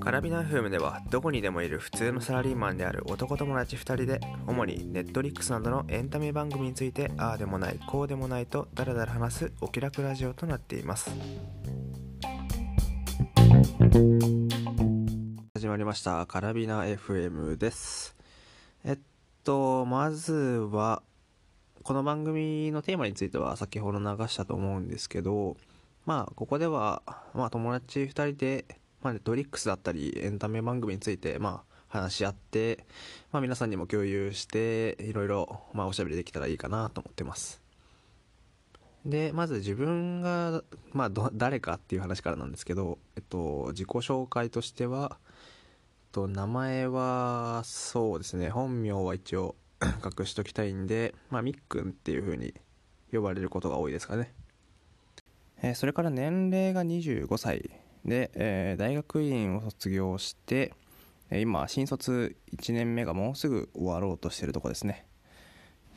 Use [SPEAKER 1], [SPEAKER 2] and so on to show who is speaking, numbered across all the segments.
[SPEAKER 1] カラビナ FM ではどこにでもいる普通のサラリーマンである男友達2人で主にネットリックスなどのエンタメ番組についてああでもないこうでもないとダラダラ話すお気楽ラジオとなっています。始まりました。カラビナ FM です。えっとまずはこの番組のテーマについては先ほど流したと思うんですけどまあここではまあ友達2人でまあ、ネットリックスだったりエンタメ番組について、まあ、話し合って、まあ、皆さんにも共有していろいろ、まあ、おしゃべりできたらいいかなと思ってます。でまず自分が、まあ、ど誰かっていう話からなんですけど、えっと、自己紹介としては、えっと、名前はそうですね本名は一応隠しときたいん。で、まあ、みっくん。っていう風に呼ばれることが多いですかねえーそれから年齢が25歳で、えー大学院を卒業して、えー今新卒1年目がもうすぐ終わろうとしてるとこですね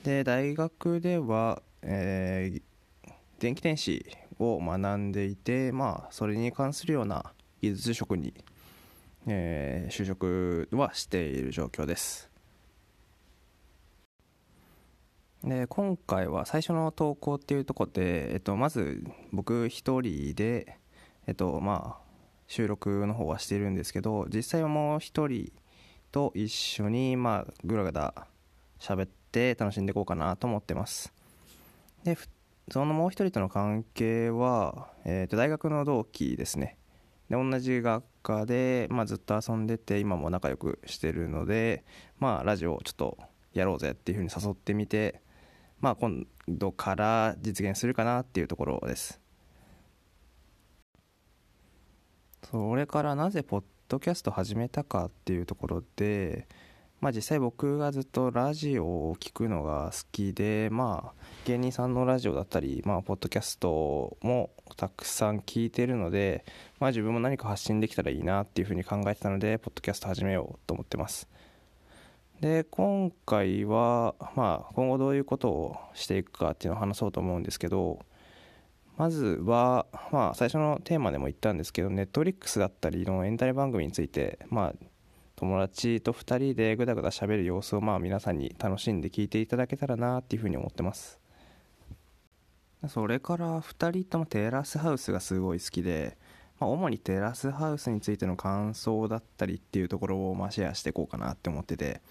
[SPEAKER 1] で大学では、えー電気電子を学ん。でいてまあそれに関するような技術職に、えー就職はしている状況ですで今回は最初の投稿っていうとこで、えっと、まず僕一人でえっとまあ収録の方はしてるんですけど実際はもう一人と一緒にまあぐらぐら喋って楽しんでいこうかなと思ってます。でそのもう一人との関係は、えっと大学の同期ですね。で同じ学科で、まあ、ずっと遊んでて今も仲良くしてるのでまあラジオをちょっとやろうぜっていうふうに誘ってみてまあ今度から実現するかなっていうところです。それからなぜポッドキャスト始めたかっていうところで、まあ、実際僕がずっとラジオを聞くのが好きで、まあ、芸人さんのラジオだったり、まあ、ポッドキャストもたくさん聞いてるので、まあ、自分も何か発信できたらいいなっていうふうに考えてたのでポッドキャスト始めようと思ってます。で今回は、まあ、今後どういうことをしていくかっていうのを話そうと思うんですけどまずは、まあ、最初のテーマでも言ったんですけど、ネットリックスだったりのエンタメ番組について、まあ、友達と2人でぐだぐだ喋る様子を、まあ、皆さんに楽しんで聞いていただけたらなっていうふうに思ってます。それから2人ともテラスハウスがすごい好きで、まあ、主にテラスハウスについての感想だったりっていうところを、まあ、シェアしていこうかなって思ってて、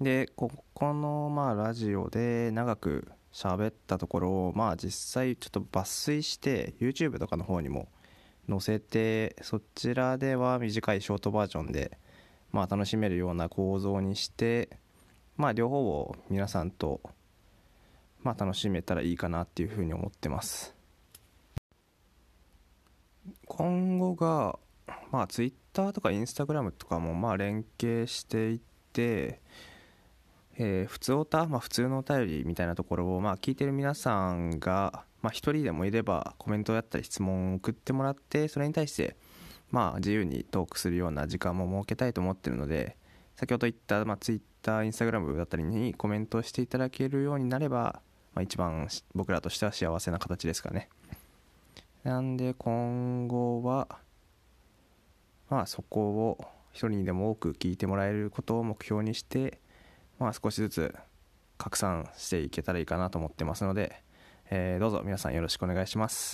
[SPEAKER 1] で、ここの、まあ、ラジオで長く喋ったところをまあ実際ちょっと抜粋して YouTube とかの方にも載せてそちらでは短いショートバージョンでまあ楽しめるような構造にしてまあ両方を皆さんとまあ楽しめたらいいかなっていうふうに思ってます。今後がまあ Twitter とか Instagram とかもまあ連携していってえー普通おた、まあ、普通のお便りみたいなところを、まあ、聞いてる皆さんが、まあ、人でもいればコメントやったり質問を送ってもらってそれに対して、まあ、自由にトークするような時間も設けたいと思ってるので先ほど言った、まあ、Twitter、Instagram だったりにコメントしていただけるようになれば、まあ、一番僕らとしては幸せな形ですかね。なんで今後はまあそこを一人にでも多く聞いてもらえることを目標にしてまあ、少しずつ拡散していけたらいいかなと思ってますので、えーどうぞ皆さんよろしくお願いします。